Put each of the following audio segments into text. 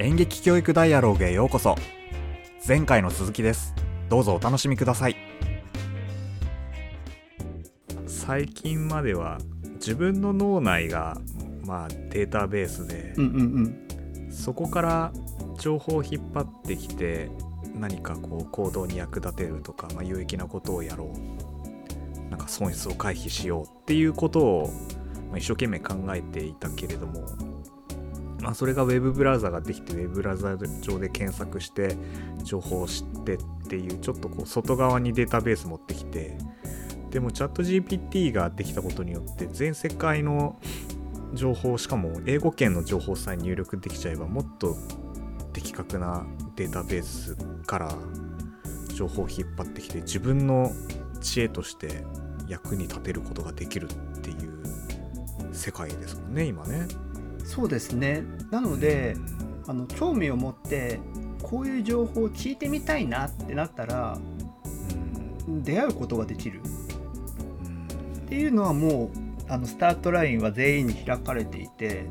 演劇教育ダイアログへようこそ。前回の続きです。どうぞお楽しみください。最近までは自分の脳内がまあデータベースで、うんうん。そこから情報を引っ張ってきて何かこう行動に役立てるとか、まあ、有益なことをやろう。なんか損失を回避しようっていうことを、まあ、一生懸命考えていたけれども、まあ、それが Web ブラウザができて Web ブラウザ上で検索して情報を知ってっていうちょっとこう外側にデータベース持ってきてでもチャット GPT ができたことによって全世界の情報しかも英語圏の情報さえ入力できちゃえばもっと的確なデータベースから情報を引っ張ってきて自分の知恵として役に立てることができるっていう世界ですもんね今ね。そうですね。なのであの興味を持ってこういう情報を聞いてみたいなってなったらうん。出会うことができる。うん。っていうのはもうあのスタートラインは全員に開かれていて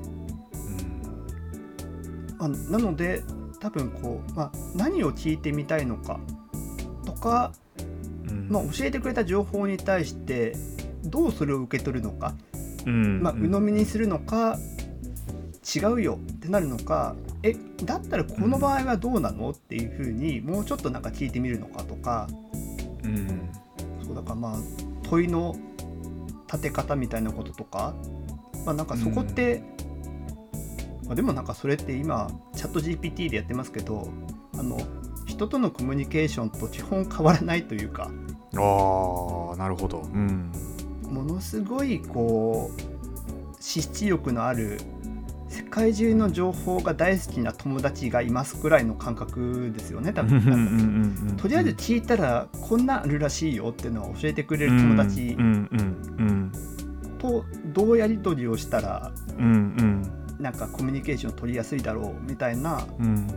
あなので多分こう、まあ、何を聞いてみたいのかとか、うん。まあ、教えてくれた情報に対してどうそれを受け取るのか、うん。まあ、鵜呑みにするのか違うよってなるのかえだったらこの場合はどうなのっていうふうにもうちょっとなんか聞いてみるのかとか。うん。そうだからまあ問いの立て方みたいなこととか、まあ、なんかそこって、まあ、でもなんかそれって今チャット GPT でやってますけどあの人とのコミュニケーションと基本変わらないというか。ああなるほど。うん。ものすごいこう資質欲のある世界中の情報が大好きな友達がいますくらいの感覚ですよね多分。なんかとりあえず聞いたらこんなんあるらしいよっていうのを教えてくれる友達うんうんとどうやり取りをしたらうんうん。なんかコミュニケーション取りやすいだろうみたいなうん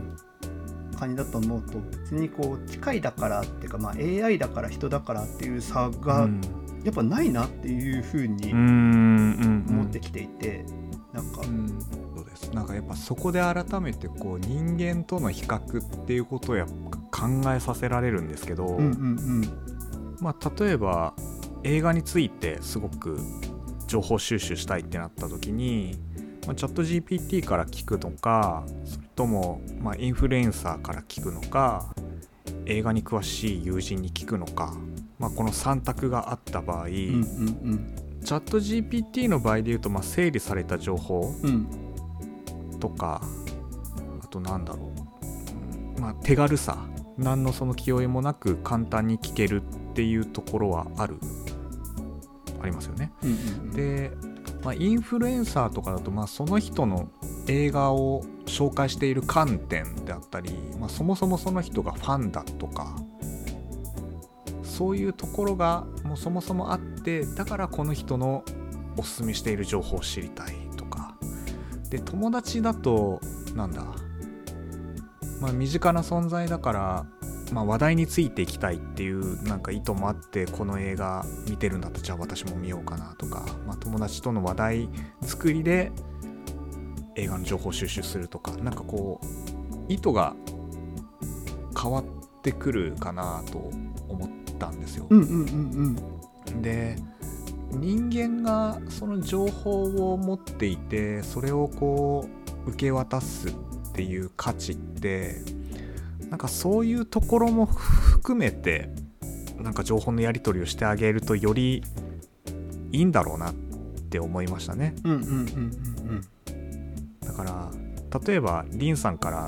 感じだと思うと別にこう機械だからっていうか、まあ、AI だから人だからっていう差うがん。やっぱないなっていうふうにうんうん。思ってきていてなんかうん。そうです。なんかやっぱそこで改めてこう人間との比較っていうことをやっぱ考えさせられるんですけど、うんうんうん。まあ、例えば映画についてすごく情報収集したいってなった時に、まあ、チャット GPT から聞くのかそれとも、まあ、インフルエンサーから聞くのか映画に詳しい友人に聞くのか、まあ、この3択があった場合、うんうんチャット GPT の場合で言うと、まあ、整理された情報うん。うんとかあとなんだろう、うんまあ、手軽さ。何のその気負いもなく簡単に聞けるっていうところはある。ありますよね。うんうん。で、まあ、インフルエンサーとかだと、まあ、その人の映画を紹介している観点であったり、まあ、そもそもその人がファンだとかそういうところがもうそもそもあってだからこの人のおすすめしている情報を知りたいとか。で友達だとなんだ、まあ、身近な存在だから、まあ、話題についていきたいっていうなんか意図もあってこの映画見てるんだったらじゃあ私も見ようかなとか、まあ、友達との話題作りで映画の情報収集するとか。なんかこう意図が変わってくるかなと思ってたんですよ。うんうんうんうん。で人間がその情報を持っていてそれをこう受け渡すっていう価値ってなんかそういうところも含めてなんか情報のやり取りをしてあげるとよりいいんだろうなって思いましたね。うんうんうんうん。だから例えばリンさんから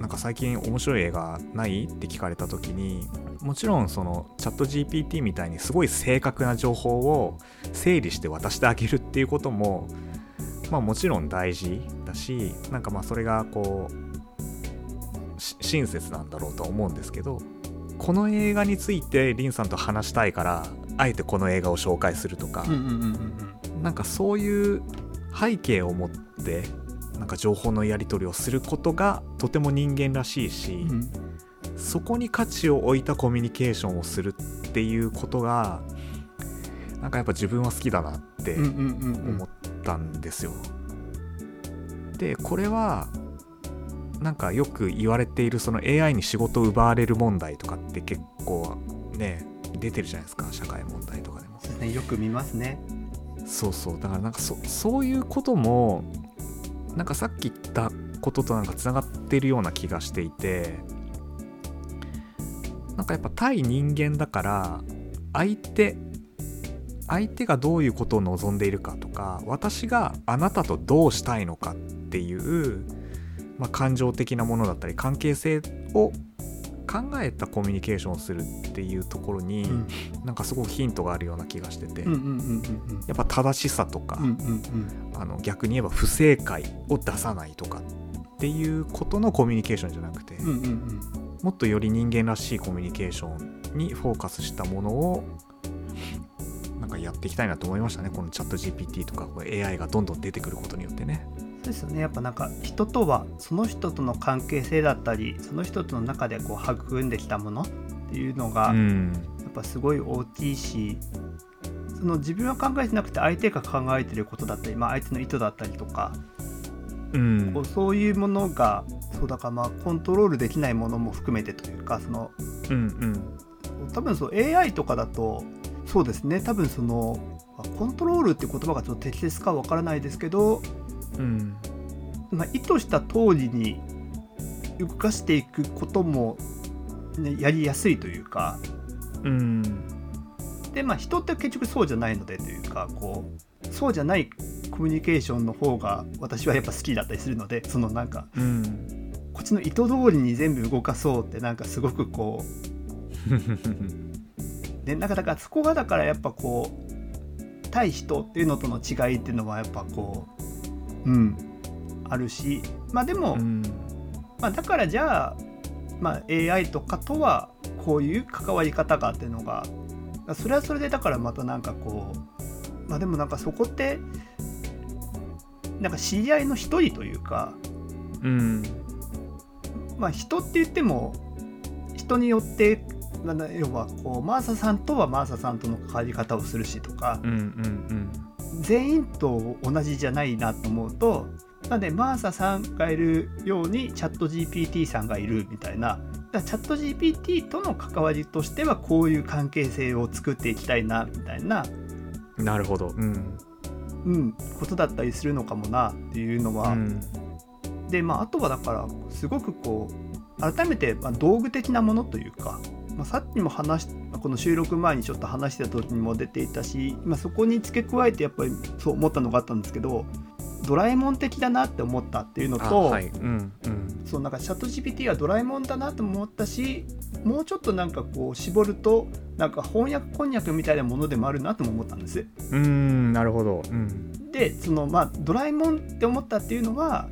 なんか最近面白い映画ない？って聞かれた時にもちろんそのチャット GPT みたいにすごい正確な情報を整理して渡してあげるっていうこともまあもちろん大事だしなんかまあそれがこうし親切なんだろうとは思うんですけどこの映画についてリンさんと話したいからあえてこの映画を紹介するとか、うんうんうんうんなんかそういう背景を持ってなんか情報のやり取りをすることがとても人間らしいし、うんうんそこに価値を置いたコミュニケーションをするっていうことがなんかやっぱ自分は好きだなって思ったんですよ。でこれはなんかよく言われているその AI に仕事を奪われる問題とかって結構ね出てるじゃないですか社会問題とかでも。ね、よく見ますね。そうそうだからなんかそそういうこともなんかさっき言ったこととなんかつながってるような気がしていてなんかやっぱ対人間だから相手相手がどういうことを望んでいるかとか私があなたとどうしたいのかっていうまあ、感情的なものだったり関係性を考えたコミュニケーションをするっていうところに、うん、なんかすごくヒントがあるような気がしてて、やっぱ正しさとか、うんうんうん、あの逆に言えば不正解を出さないとかっていうことのコミュニケーションじゃなくて、うんうんうん、もっとより人間らしいコミュニケーションにフォーカスしたものをなんかやっていきたいなと思いましたね。このチャット GPT とか AI がどんどん出てくることによってね。ですよね。やっぱなんか人とはその人との関係性だったりその人との中でこう育んできたものっていうのが、やっぱすごい大きいしその自分は考えてなくて相手が考えてることだったり、まあ、相手の意図だったりとか、うん、こうそういうものがそうだからまあコントロールできないものも含めてというかその、うんうん、多分そう AI とかだとそうですね。多分そのコントロールって言葉がちょっと適切かわからないですけどうん。まあ、意図した通りに動かしていくことも、ね、やりやすいというか、うん、でまあ人って結局そうじゃないのでというかこうそうじゃないコミュニケーションの方が私はやっぱ好きだったりするのでそのなんか、うん、こっちの意図通りに全部動かそうってなんかすごくこう。でなんかだからそこがだからやっぱこう対人っていうのとの違いっていうのはやっぱこううん、あるし。まあでも、うん、まあ、だからじゃあ、まあ、AI とかとはこういう関わり方がっていうのがそれはそれでだからまたなんかこうまあでもなんかそこってなんか知り合いの一人というか、うん、まあ人って言っても人によって要はこうマーサさんとはマーサさんとの関わり方をするしとか、うんうんうん。全員と同じじゃないなと思うとなんでマーサさんがいるようにチャット GPT さんがいるみたいな。だチャット GPT との関わりとしてはこういう関係性を作っていきたいなみたいな。なるほど。うん。うん、ことだったりするのかもなっていうのは、うん、でまああとはだからすごくこう改めて、まあ、道具的なものというかまあ、さっきも話しこの収録前にちょっと話してた時にも出ていたし、まあ、そこに付け加えてやっぱりそう思ったのがあったんですけどドラえもん的だなって思ったっていうのと、はい。うんうん、そうなんかチャット GPT はドラえもんだなと思ったしもうちょっとなんかこう絞るとなんか翻訳こんにゃくみたいなものでもあるなとも思ったんです。うんなるほど、うん、でそのまあドラえもんって思ったっていうのは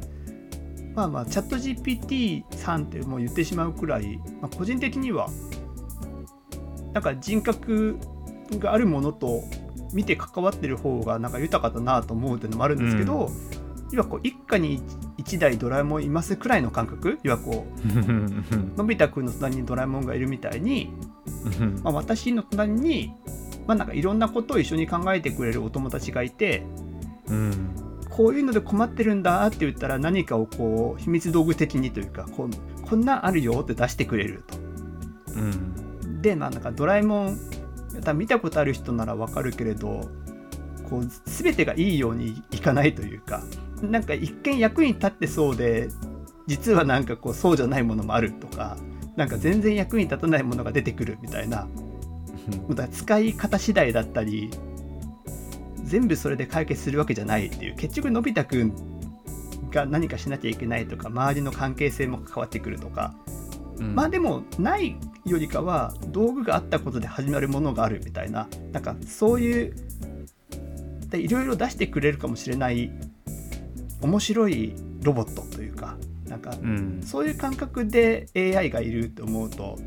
まあまあチャット GPT さんってもう言ってしまうくらい、まあ、個人的にはなんか人格があるものと見て関わってる方がなんか豊かだなと思うっていうのもあるんですけど、うん、要はこう一家に1台ドラえもんいますくらいの感覚 要はこうのび太くんの隣にドラえもんがいるみたいに、まあ、私の隣に、まあ、なんかいろんなことを一緒に考えてくれるお友達がいて、うん、こういうので困ってるんだって言ったら何かをこう秘密道具的にというかこうこんなんあるよって出してくれると。うんでなんだかドラえもん多分見たことある人ならわかるけれどこう全てがいいようにいかないというかなんか一見役に立ってそうで実はなんかこうそうじゃないものもあるとかなんか全然役に立たないものが出てくるみたいな使い方次第だったり全部それで解決するわけじゃないっていう結局のび太くんが何かしなきゃいけないとか周りの関係性も関わってくるとか、うん、まあでもないよりかは道具があったことで始まるものがあるみたいななんかそういういろいろ出してくれるかもしれない面白いロボットというかなんか、そういう感覚で AI がいると思うと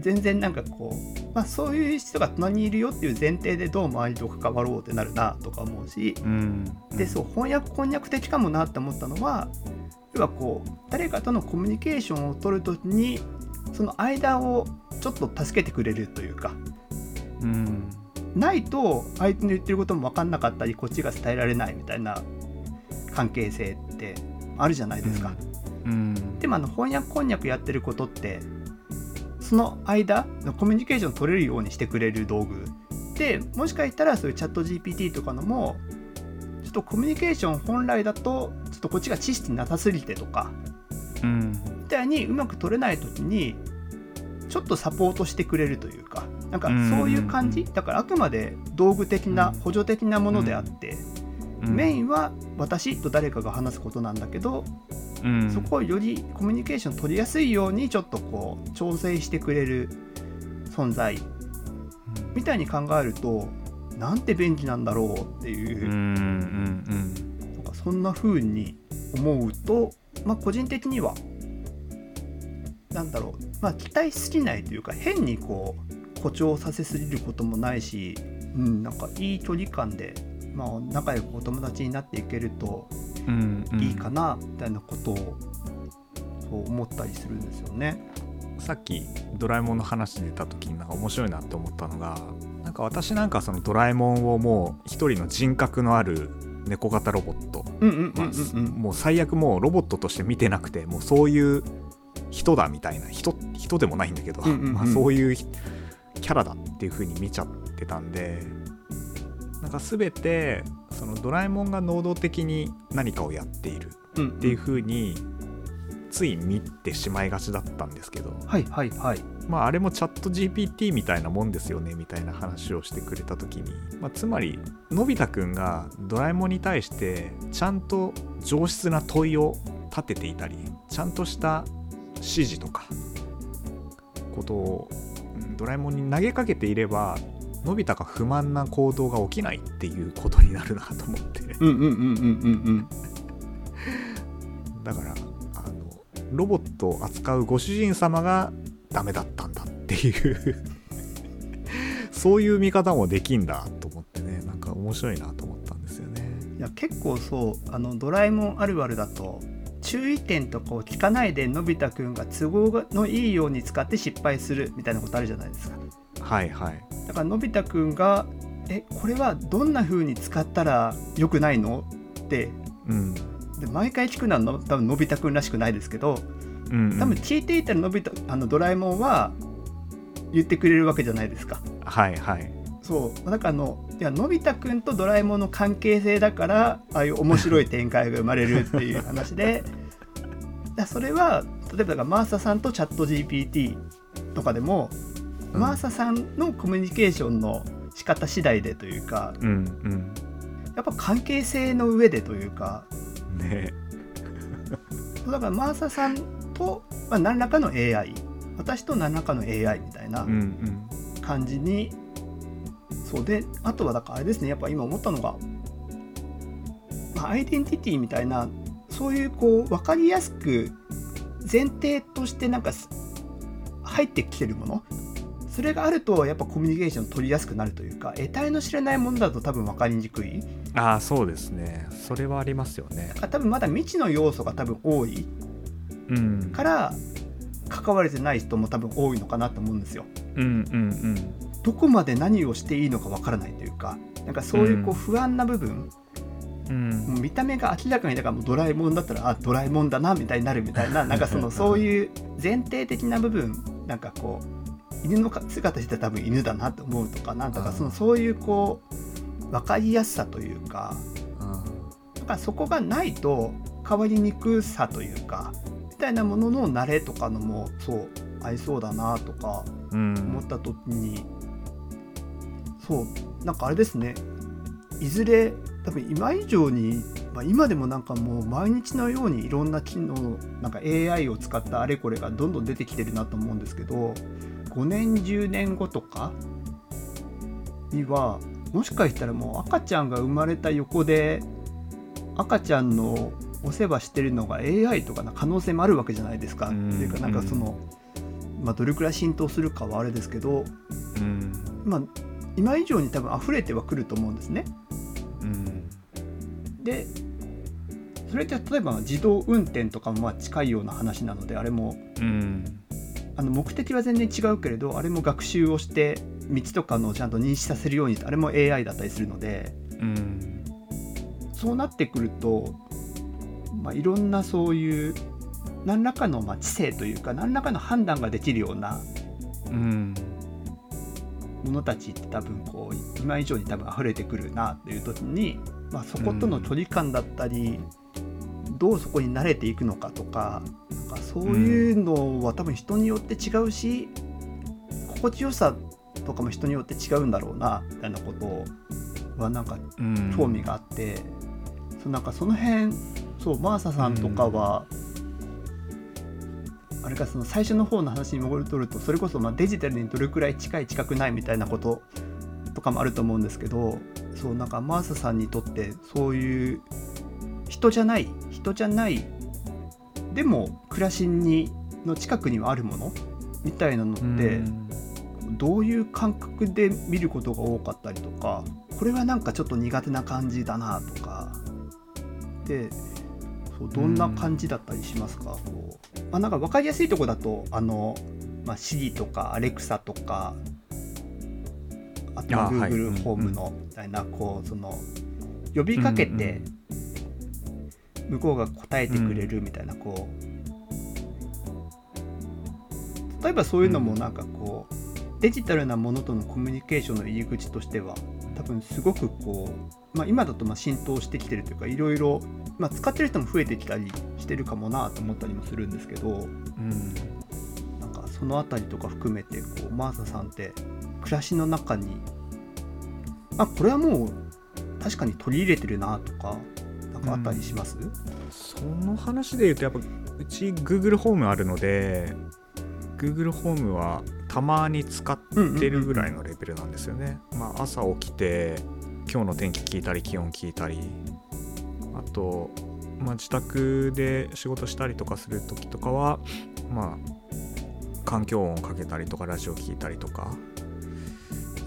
全然なんかこう、まあ、そういう人が隣にいるよっていう前提でどう周りと関わろうってなるなとか思うし、うん。うん、でそう翻訳こんにゃく的かもなって思ったのは要はこう誰かとのコミュニケーションを取るときにその間をちょっと助けてくれるというか、うん、ないと相手の言ってることも分かんなかったりこっちが伝えられないみたいな関係性ってあるじゃないですか。うん、でもあの翻訳こんにゃくやってることってその間のコミュニケーション取れるようにしてくれる道具でもしかしたらそういうチャット GPT とかのもちょっとコミュニケーション本来だとちょっとこっちが知識なさすぎてとか、うん、みたいにうまく取れない時にちょっとサポートしてくれるというかなんかそういう感じ、だからあくまで道具的な補助的なものであって、メインは私と誰かが話すことなんだけど、うん、そこをよりコミュニケーション取りやすいようにちょっとこう調整してくれる存在。みたいに考えるとなんて便利なんだろうっていう,、なんかそんな風に思うと、まあ、個人的にはなんだろう、まあ、期待しすぎないというか変にこう誇張させすぎることもないし、うん、なんかいい距離感で、まあ、仲良くお友達になっていけるといいかなみたいなことを思ったりするんですよね。さっきドラえもんの話出た時になんか面白いなって思ったのがなんか私なんかそのドラえもんをもう一人の人格のある猫型ロボット。もう最悪もうロボットとして見てなくてもうそういう人だみたいな。人人でもないんだけど、まあ、そういうキャラだっていう風に見ちゃってたんでなんか全てそのドラえもんが能動的に何かをやっているっていう風につい見てしまいがちだったんですけど。はいはいはい。まああれもチャット GPT みたいなもんですよねみたいな話をしてくれた時に、まあ、つまりのび太くんがドラえもんに対してちゃんと上質な問いを立てていたりちゃんとした指示とかことをドラえもんに投げかけていればのび太が不満な行動が起きないっていうことになるなと思って。だからあのロボットを扱うご主人様がダメだったんだっていうそういう見方もできんだと思ってねなんか面白いなと思ったんですよね。いや結構そうあのドラえもんあるあるだと注意点とかを聞かないでのび太くんが都合のいいように使って失敗するみたいなことあるじゃないですか。はいはい。だからのび太くんが「えこれはどんな風に使ったらよくないの?」って、うん、で毎回聞くのはの多分のび太くんらしくないですけど、うんうん、多分聞いていたらのび太あのドラえもんは言ってくれるわけじゃないですか。はいはい。そうだからのいやのび太くんとドラえもんの関係性だからああいう面白い展開が生まれるっていう話で それは例えばマーサさんとチャット GPT とかでも、うん、マーサさんのコミュニケーションの仕方次第でというか、うんうん、やっぱ関係性の上でというかね。だからマーサさんと、まあ、何らかの AI 私と何らかの AI みたいな感じにそうであとはだからあれですねやっぱ今思ったのが、まあ、アイデンティティみたいなそういうこう分かりやすく前提としてなんか入ってきてるものそれがあるとやっぱコミュニケーション取りやすくなるというか得体の知れないものだと多分分かりにくい。ああそうですね。それはありますよね。多分まだ未知の要素が多分多い。から関われてない人も多分多いのかなと思うんですよ。うんうんうん。どこまで何をしていいのかわからないというかなんかそういうこう不安な部分、うん、見た目が明らかにだからもうドラえもんだったらあドラえもんだなみたいになるみたいななんかその そういう前提的な部分なんかこう犬の姿して多分犬だなと思うとかなんとかそのそういうこう分かりやすさというかだからそこがないと変わりにくさというかみたいなものの慣れとかのもそう合いそうだなとか思った時に、そうなんかあれですね。いずれ多分今以上に、まあ、今でもなんかもう毎日のようにいろんな機能なんか AI を使ったあれこれがどんどん出てきてるなと思うんですけど5年10年後とかにはもしかしたらもう赤ちゃんが生まれた横で赤ちゃんのお世話してるのが AI とかな可能性もあるわけじゃないですか。っていうかなんかその、まあ、どれくらい浸透するかはあれですけど、うん、まあ今以上に多分溢れてはくると思うんですね。うん、でそれって例えば自動運転とかもまあ近いような話なのであれも、うん、あの目的は全然違うけれどあれも学習をして道とかのちゃんと認識させるようにあれも AI だったりするので、うん、そうなってくるとまあ、いろんなそういう何らかのまあ知性というか何らかの判断ができるようなうん。ものたちって多分こう今以上に多分溢れてくるなっていう時に、まあ、そことの距離感だったり、どうそこに慣れていくのかとかなんかそういうのは多分人によって違うし、心地よさとかも人によって違うんだろうなみたいなことはなんかうん。興味があって、そうなんかその辺そうマーサさんとかは、あれかその最初の方の話に戻るとそれこそまあデジタルにどれくらい近い近くないみたいなこととかもあると思うんですけどそうなんかマーサさんにとってそういう人じゃない人じゃないでも暮らしにの近くにはあるもの？みたいなのって、うん。どういう感覚で見ることが多かったりとかこれはなんかちょっと苦手な感じだなとか。でそうどんな感じだったりしますか、こうまあ、なんか分かりやすいとこだとあの、まあ、Siri とか Alexa とかあと Google ホームのみたいなこうその呼びかけて向こうが答えてくれるみたいなこう。例えばそういうのもなんかこうデジタルなものとのコミュニケーションの入り口としては多分すごくこう、まあ、今だとまあ浸透してきてるというかいろいろ、まあ、使ってる人も増えてきたりしてるかもなと思ったりもするんですけどうんなんかそのあたりとか含めてこうマーサさんって暮らしの中にあこれはもう確かに取り入れてるなとかかあったりします、その話で言うとやっぱうち Google ホームあるので Google ホームはたまに使ってるぐらいのレベルなんですよね。まあ、朝起きて今日の天気聞いたり気温聞いたりあと、まあ、自宅で仕事したりとかする時とかはまあ環境音をかけたりとかラジオ聞いたりとか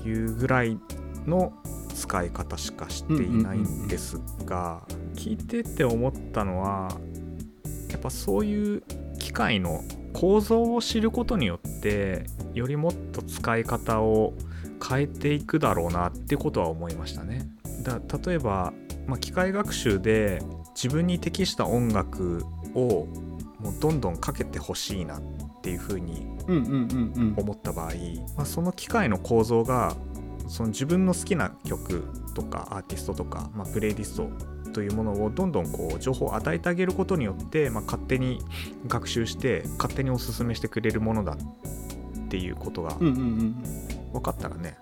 いうぐらいの使い方しかしていないんですが聞いてて思ったのはやっぱそういう機械の構造を知ることによってよりもっと使い方を変えていくだろうなってことは思いましたね。だ例えば、まあ、機械学習で自分に適した音楽をもうどんどんかけてほしいなっていうふうにうんうんうんうん思った場合、まあ、その機械の構造がその自分の好きな曲とかアーティストとか、まあ、プレイリストというものをどんどんこう情報を与えてあげることによって、まあ、勝手に学習して勝手におすすめしてくれるものだっていうことがうんうんうん分かったらね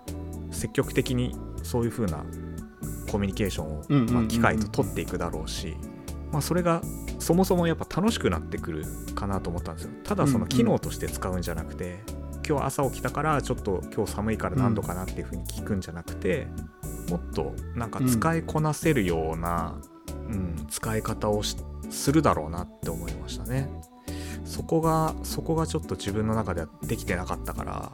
積極的にそういう風なコミュニケーションを、うんうんうんうん。まあ、機械と取っていくだろうし、まあ、それがそもそもやっぱ楽しくなってくるかなと思ったんですよ。ただその機能として使うんじゃなくて、今日朝起きたからちょっと今日寒いから何度かなっていう風に聞くんじゃなくて、もっとなんか使いこなせるような、うん使い方をしするだろうなって思いましたね。そこがそこがちょっと自分の中ではできてなかったから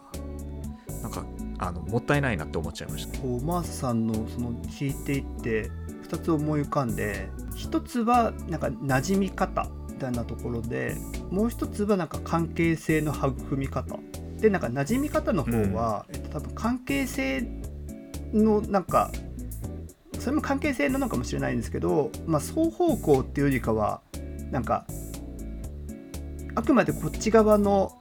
なんかあのもったいないなって思っちゃいました。こうマースさんのその聞いていって2つ思い浮かんで1つはなんか馴染み方みたいなところでもう1つはなんか関係性の育み方。でなんか馴染み方の方は、えっと、多分関係性のなんかそれも関係性なのかもしれないんですけど、まあ、双方向っていうよりかはなんかあくまでこっち側の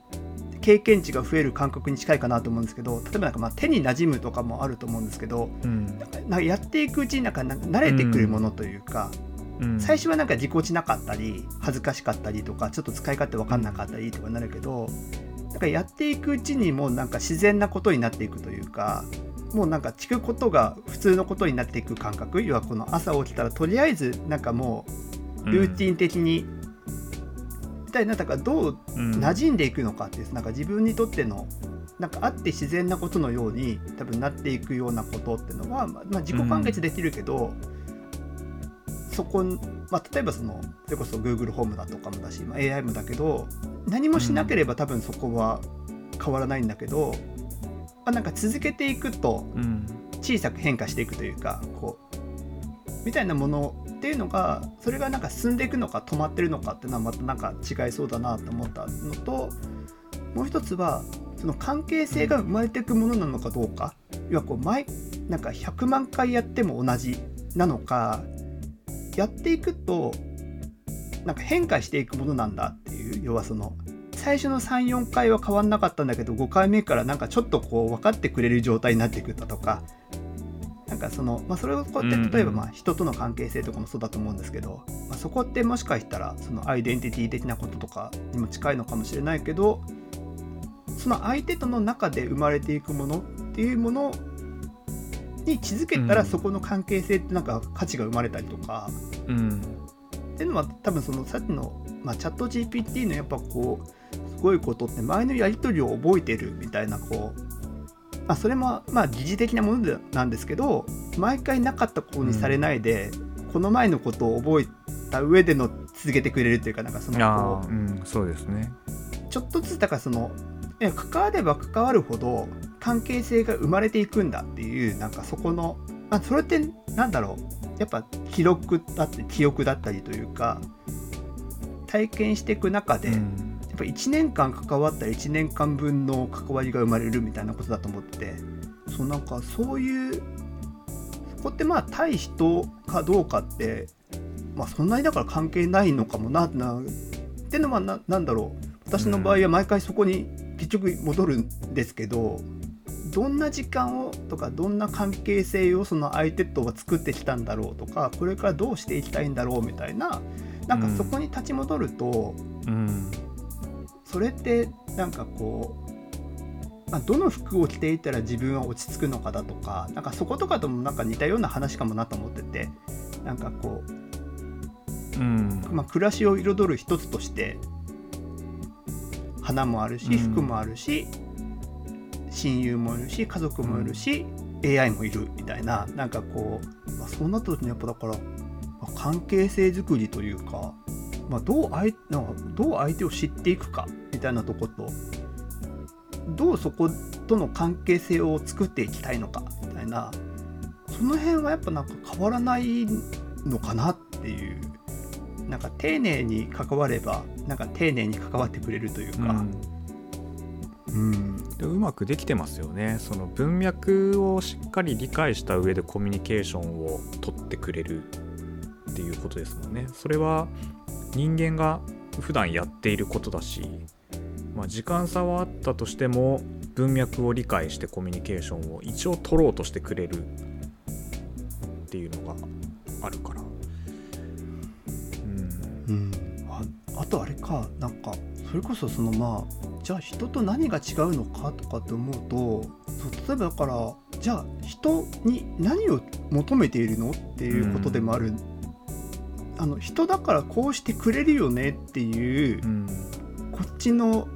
経験値が増える感覚に近いかなと思うんですけど例えばなんかまあ手に馴染むとかもあると思うんですけどうん。なんかやっていくうちになんかなんか慣れてくるものというか、うん。最初はなんかぎこちなかったり恥ずかしかったりとかちょっと使い勝手分かんなかったりとかなるけどなんかやっていくうちにもうなんか自然なことになっていくというかもうなんか聞くことが普通のことになっていく感覚要はこの朝起きたらとりあえずなんかもうルーティン的に、みたいなだからどううん。馴染んでいくのかっていうなんか自分にとってのなんかあって自然なことのように多分なっていくようなことっていうのは、まあまあ、自己完結できるけど、そこ、まあ、例えばそのそれこそ Google ホームだとかもだし、まあ、AI もだけど何もしなければ多分そこは変わらないんだけど、まあ、なんか続けていくとうん。小さく変化していくというかこうみたいなものっていうのがそれがなんか進んでいくのか止まってるのかっていうのはまたなんか違いそうだなと思ったのともう一つはその関係性が生まれていくものなのかどうか。要はこう前なんか100万回やっても同じなのかやっていくとなんか変化していくものなんだっていう要はその最初の34回は変わんなかったんだけど5回目からなんかちょっとこう分かってくれる状態になってくったとかなんかその、まあ、それをこうやって例えばまあ人との関係性とかもそうだと思うんですけど、まあ、そこってもしかしたらそのアイデンティティ的なこととかにも近いのかもしれないけどその相手との中で生まれていくものっていうものに気づけたらそこの関係性ってなんか価値が生まれたりとか、うん、っていうのは多分そのさっきの、まあ、チャット GPT のやっぱこうすごいことって前のやり取りを覚えてるみたいなこうまあ、それもまあ疑似的なものなんですけど毎回なかったことにされないで、うん、この前のことを覚えた上での続けてくれるというかなんかそのこう、うん、そうですね。ちょっとずつだからその関われば関わるほど関係性が生まれていくんだっていうなんかそこの、まあ、それってなんだろう。やっぱ記録だったり記憶だったりというか体験していく中で、うん。っぱ1年間関わったら1年間分の関わりが生まれるみたいなことだと思っててそうなんかそういうそこってまあ対人かどうかってまあそんなにだから関係ないのかもななってのはななんだろう。私の場合は毎回そこに結局戻るんですけど、どんな時間をとかどんな関係性をその相手とは作ってきたんだろうとかこれからどうしていきたいんだろうみたいななんかそこに立ち戻ると、うん、それってなんかこう、まあ、どの服を着ていたら自分は落ち着くのかだとかなんかそことかともなんか似たような話かもなと思っててなんかこう、うん。まあ、暮らしを彩る一つとして花もあるし服もあるし、うん、親友もいるし家族もいるし、うん、AI もいるみたいななんかこう、まあ、そうなった時にやっぱだから、まあ、関係性づくりというかまあ、どう相なんかどう相手を知っていくかみたいなとことどうそことの関係性を作っていきたいのかみたいなその辺はやっぱなんか変わらないのかなっていうなんか丁寧に関わればなんか丁寧に関わってくれるというか。うん、うん。でうまくできてますよね。その文脈をしっかり理解した上でコミュニケーションを取ってくれるっていうことですもんね。それは人間が普段やっていることだし、まあ、時間差はあったとしても文脈を理解してコミュニケーションを一応取ろうとしてくれるっていうのがあるから。うん、うん、ああとあれかなんかそれこそそのまあじゃあ人と何が違うのかとかって思うとそう例えばだからじゃあ人に何を求めているのっていうことでもあるあの人だからこうしてくれるよねっていう、うん、こっちの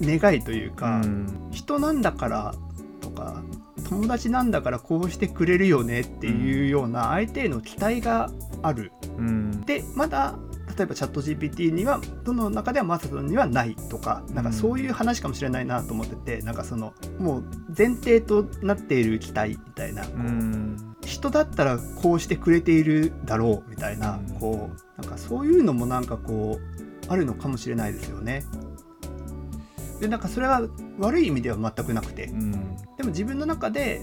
願いというか、うん、人なんだからとか友達なんだからこうしてくれるよねっていうような相手への期待がある。うん、でまだ例えばチャット GPT にはどの中ではマサトにはないとかなんかそういう話かもしれないなと思ってて、うん、なんかそのもう前提となっている期待みたいなこう、うん、人だったらこうしてくれているだろうみたいな、うん、こうなんかそういうのもなんかこうあるのかもしれないですよね。でなんかそれは悪い意味では全くなくて、でも自分の中で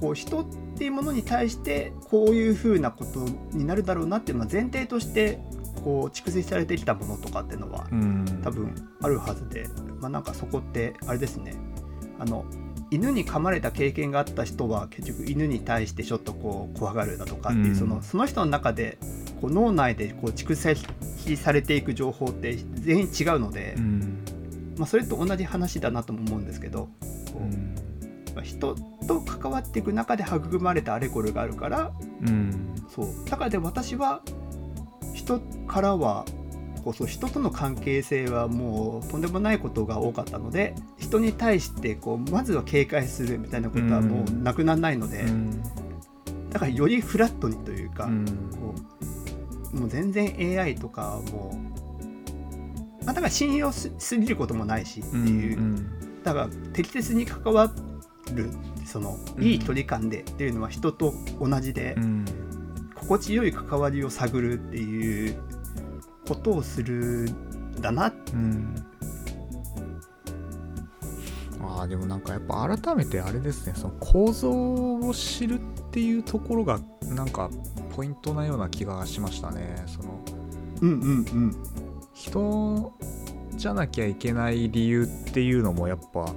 こう人っていうものに対してこういうふうなことになるだろうなっていうのは前提としてこう蓄積されてきたものとかっていうのは、多分あるはずで、まあ、なんかそこってあれですね。あの犬に噛まれた経験があった人は結局犬に対してちょっとこう怖がるだとかっていう、うん、そのその人の中でこう脳内でこう蓄積されていく情報って全員違うので、うん、まあ、それと同じ話だなとも思うんですけど、人と関わっていく中で育まれたあれこれがあるから、そう。だからで私は人からはこそ人との関係性はもうとんでもないことが多かったので人に対してこうまずは警戒するみたいなことはもうなくならないので、だからよりフラットにというか、こうもう全然 AI とかもう、まあ、だから信用すぎることもないしっていう、だから適切に関わるそのいい距離感でっていうのは人と同じで、心地よい関わりを探るっていうことをするんだな、うん、あでもなんかやっぱ改めてあれですね。その構造を知るっていうところがなんかポイントなような気がしましたね。そのうんうんうん。人じゃなきゃいけない理由っていうのもやっぱ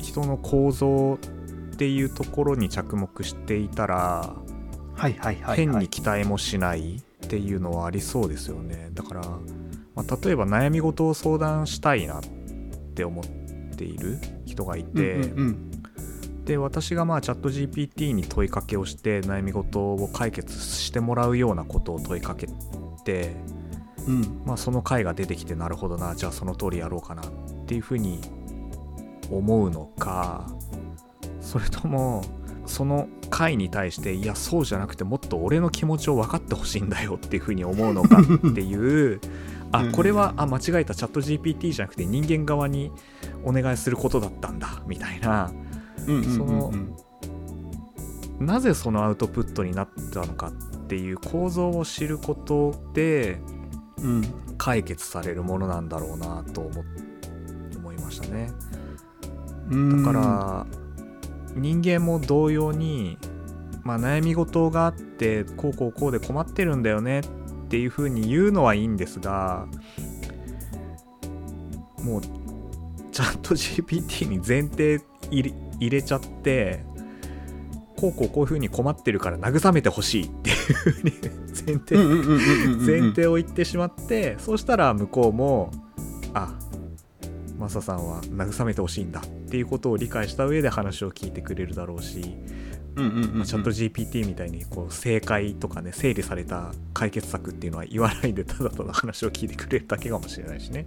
人の構造っていうところに着目していたらはいはいはい、はい、変に期待もしないっていうのはありそうですよね。だから、まあ、例えば悩み事を相談したいなって思っている人がいて、うんうんうん。で私がまあチャット GPT に問いかけをして悩み事を解決してもらうようなことを問いかけて、うん。まあ、その回が出てきてなるほどなじゃあその通りやろうかなっていうふうに思うのかそれともその回に対していやそうじゃなくてもっと俺の気持ちを分かってほしいんだよっていうふうに思うのかっていう あうん。これはあ間違えたチャット GPT じゃなくて人間側にお願いすることだったんだみたいな。うんうんうんうん。そのなぜそのアウトプットになったのかっていう構造を知ることでうん。解決されるものなんだろうなと思思いましたね。うん。だから人間も同様に、まあ、悩み事があってこうこうこうで困ってるんだよねっていうふうに言うのはいいんですがもうチャット GPT に前提入れちゃってこうこうこういうふうに困ってるから慰めてほしいっていうふうに前提前提を言ってしまってそうしたら向こうもあマサさんは慰めてほしいんだ。っていうことを理解した上で話を聞いてくれるだろうし、うんうんうんうんまあチャット GPT みたいにこう正解とかね整理された解決策っていうのは言わないでただただ話を聞いてくれるだけかもしれないしね。